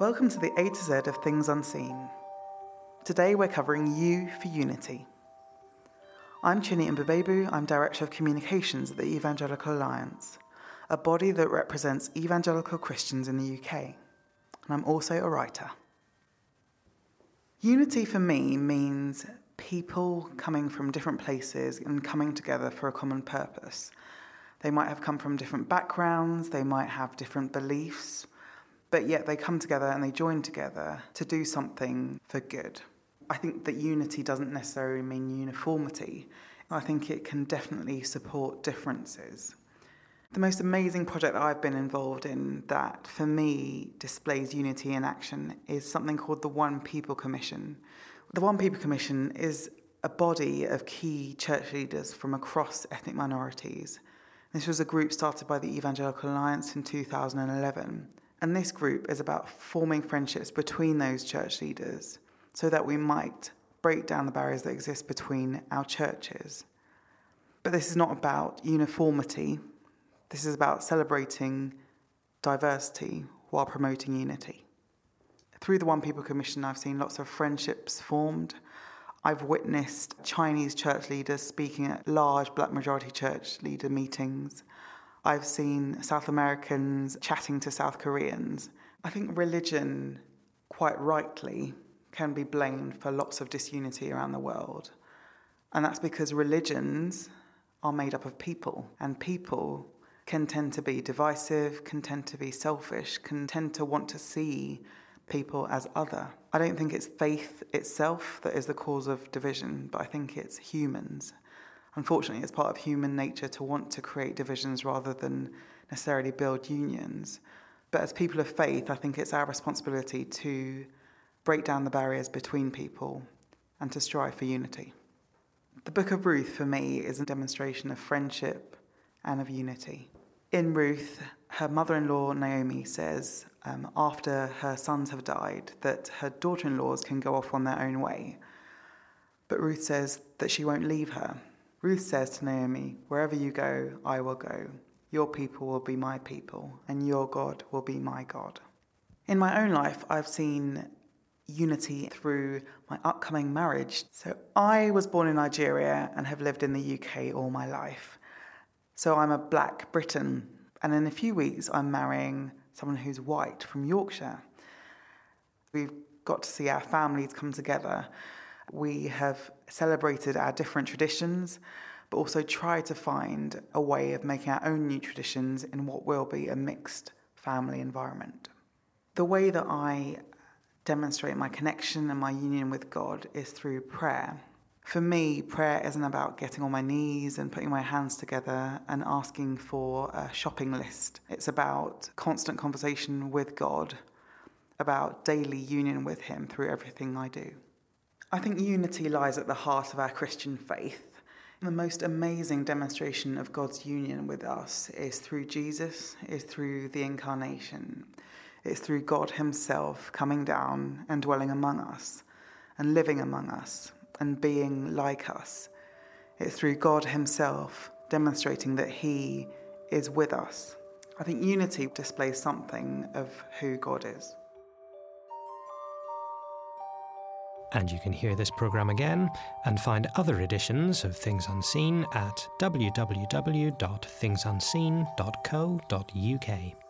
Welcome to the A to Z of Things Unseen. Today we're covering U for Unity. I'm Chine Mbubaegbu, I'm Director of Communications at the Evangelical Alliance, a body that represents evangelical Christians in the UK. And I'm also a writer. Unity for me means people coming from different places and coming together for a common purpose. They might have come from different backgrounds, they might have different beliefs, but yet they come together and they join together to do something for good. I think that unity doesn't necessarily mean uniformity. I think it can definitely support differences. The most amazing project that I've been involved in that for me displays unity in action is something called the One People Commission. The One People Commission is a body of key church leaders from across ethnic minorities. This was a group started by the Evangelical Alliance in 2011. And this group is about forming friendships between those church leaders so that we might break down the barriers that exist between our churches. But this is not about uniformity, this is about celebrating diversity while promoting unity. Through the One People Commission, I've seen lots of friendships formed. I've witnessed Chinese church leaders speaking at large black majority church leader meetings. I've seen South Americans chatting to South Koreans. I think religion, quite rightly, can be blamed for lots of disunity around the world. And that's because religions are made up of people, and people can tend to be divisive, can tend to be selfish, can tend to want to see people as other. I don't think it's faith itself that is the cause of division, but I think it's humans. Unfortunately, it's part of human nature to want to create divisions rather than necessarily build unions. But as people of faith, I think it's our responsibility to break down the barriers between people and to strive for unity. The book of Ruth, for me, is a demonstration of friendship and of unity. In Ruth, her mother in law, Naomi, says, um, after her sons have died, that her daughter in laws can go off on their own way. But Ruth says that she won't leave her. Ruth says to Naomi, Wherever you go, I will go. Your people will be my people, and your God will be my God. In my own life, I've seen unity through my upcoming marriage. So, I was born in Nigeria and have lived in the UK all my life. So, I'm a black Briton, and in a few weeks, I'm marrying someone who's white from Yorkshire. We've got to see our families come together. We have celebrated our different traditions, but also tried to find a way of making our own new traditions in what will be a mixed family environment. The way that I demonstrate my connection and my union with God is through prayer. For me, prayer isn't about getting on my knees and putting my hands together and asking for a shopping list. It's about constant conversation with God, about daily union with Him through everything I do. I think unity lies at the heart of our Christian faith. The most amazing demonstration of God's union with us is through Jesus, is through the incarnation. It's through God Himself coming down and dwelling among us and living among us and being like us. It's through God Himself demonstrating that He is with us. I think unity displays something of who God is. And you can hear this programme again and find other editions of Things Unseen at www.thingsunseen.co.uk.